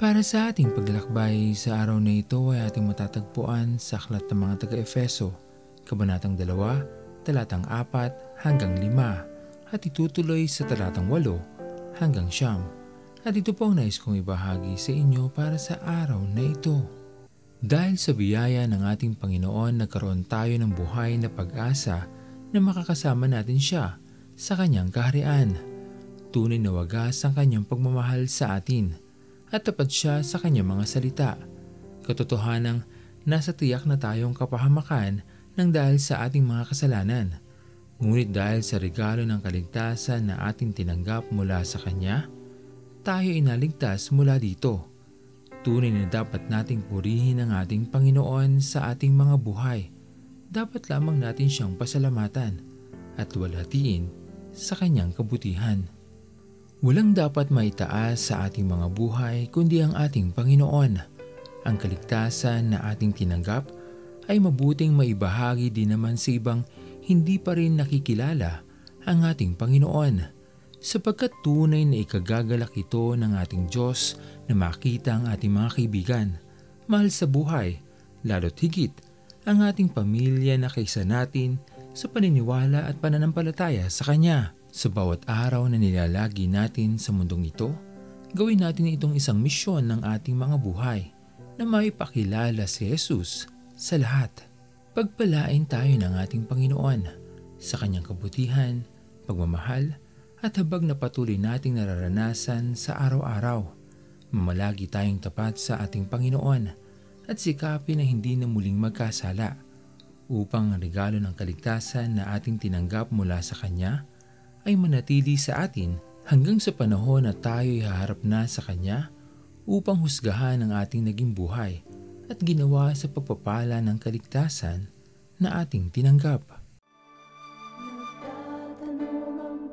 Para sa ating paglalakbay sa araw na ito ay ating matatagpuan sa Aklat ng mga taga-Efeso, Kabanatang 2, Talatang 4 hanggang 5 at itutuloy sa Talatang 8 hanggang 9. At ito po ang nais kong ibahagi sa inyo para sa araw na ito. Dahil sa biyaya ng ating Panginoon nagkaroon tayo ng buhay na pag-asa na makakasama natin siya sa kanyang kaharian. Tunay na wagas ang kanyang pagmamahal sa atin at tapat siya sa kanyang mga salita. Katotohanang nasa tiyak na tayong kapahamakan ng dahil sa ating mga kasalanan. Ngunit dahil sa regalo ng kaligtasan na ating tinanggap mula sa Kanya, tayo inaligtas mula dito. Tunay na dapat nating purihin ang ating Panginoon sa ating mga buhay. Dapat lamang natin siyang pasalamatan at walatiin sa kanyang kabutihan. Walang dapat maitaas sa ating mga buhay kundi ang ating Panginoon. Ang kaligtasan na ating tinanggap ay mabuting maibahagi din naman sa ibang hindi pa rin nakikilala ang ating Panginoon sapagkat tunay na ikagagalak ito ng ating Diyos na makita ang ating mga kaibigan, mahal sa buhay, lalo't higit ang ating pamilya na kaysa natin sa paniniwala at pananampalataya sa Kanya. Sa bawat araw na nilalagi natin sa mundong ito, gawin natin itong isang misyon ng ating mga buhay na maipakilala si Jesus sa lahat. Pagpalain tayo ng ating Panginoon sa kanyang kabutihan, pagmamahal at habag na patuloy nating nararanasan sa araw-araw. Mamalagi tayong tapat sa ating Panginoon at sikapin na hindi na muling magkasala upang ang regalo ng kaligtasan na ating tinanggap mula sa Kanya ay manatili sa atin hanggang sa panahon na tayo'y haharap na sa Kanya upang husgahan ang ating naging buhay at ginawa sa pagpapala ng kaligtasan na ating tinanggap.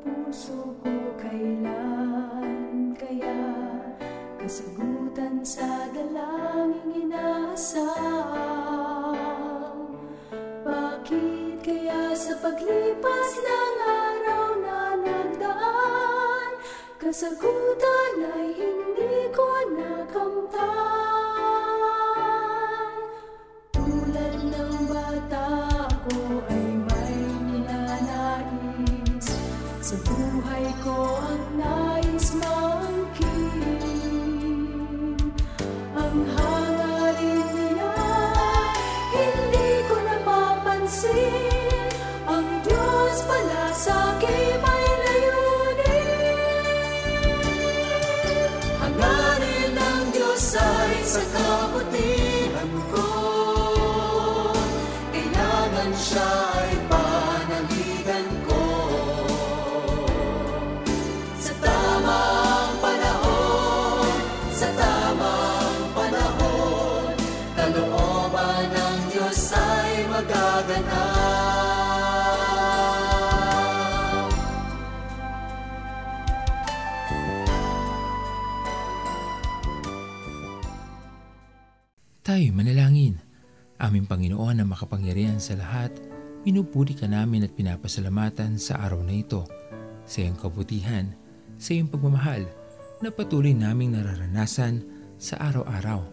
Puso ko kailan kaya kasagutan sa dalangin inaasam Bakit kaya sa paglipas ng araw Kasagutan ay hindi ko nakamtan. Tulad ng bata ako ay may ninanais. Sa buhay ko ng Diyos ay sa kabutihan ko. Kailangan siya ay panaligan ko. Sa tamang panahon, sa tamang panahon Kalooban ng Diyos ay magaganap Tayo manalangin. Aming Panginoon na makapangyarihan sa lahat, pinupuri ka namin at pinapasalamatan sa araw na ito. Sa iyong kabutihan, sa iyong pagmamahal, na patuloy naming nararanasan sa araw-araw.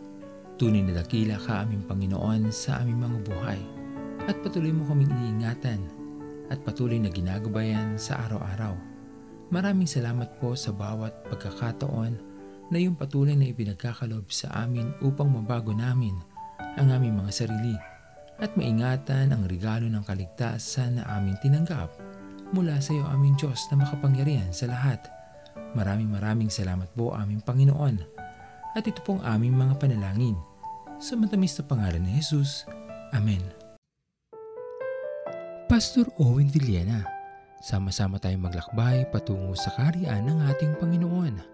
Tunay na dakila ka aming Panginoon sa aming mga buhay at patuloy mo kaming iniingatan at patuloy na ginagabayan sa araw-araw. Maraming salamat po sa bawat pagkakataon na iyong patuloy na ipinagkakalob sa amin upang mabago namin ang aming mga sarili at maingatan ang regalo ng kaligtasan na aming tinanggap mula sa iyo aming Diyos na makapangyarihan sa lahat. Maraming maraming salamat po aming Panginoon at ito pong aming mga panalangin. Sa matamis na pangalan ni Jesus. Amen. Pastor Owen Villena, sama-sama tayong maglakbay patungo sa kariyan ng ating Panginoon.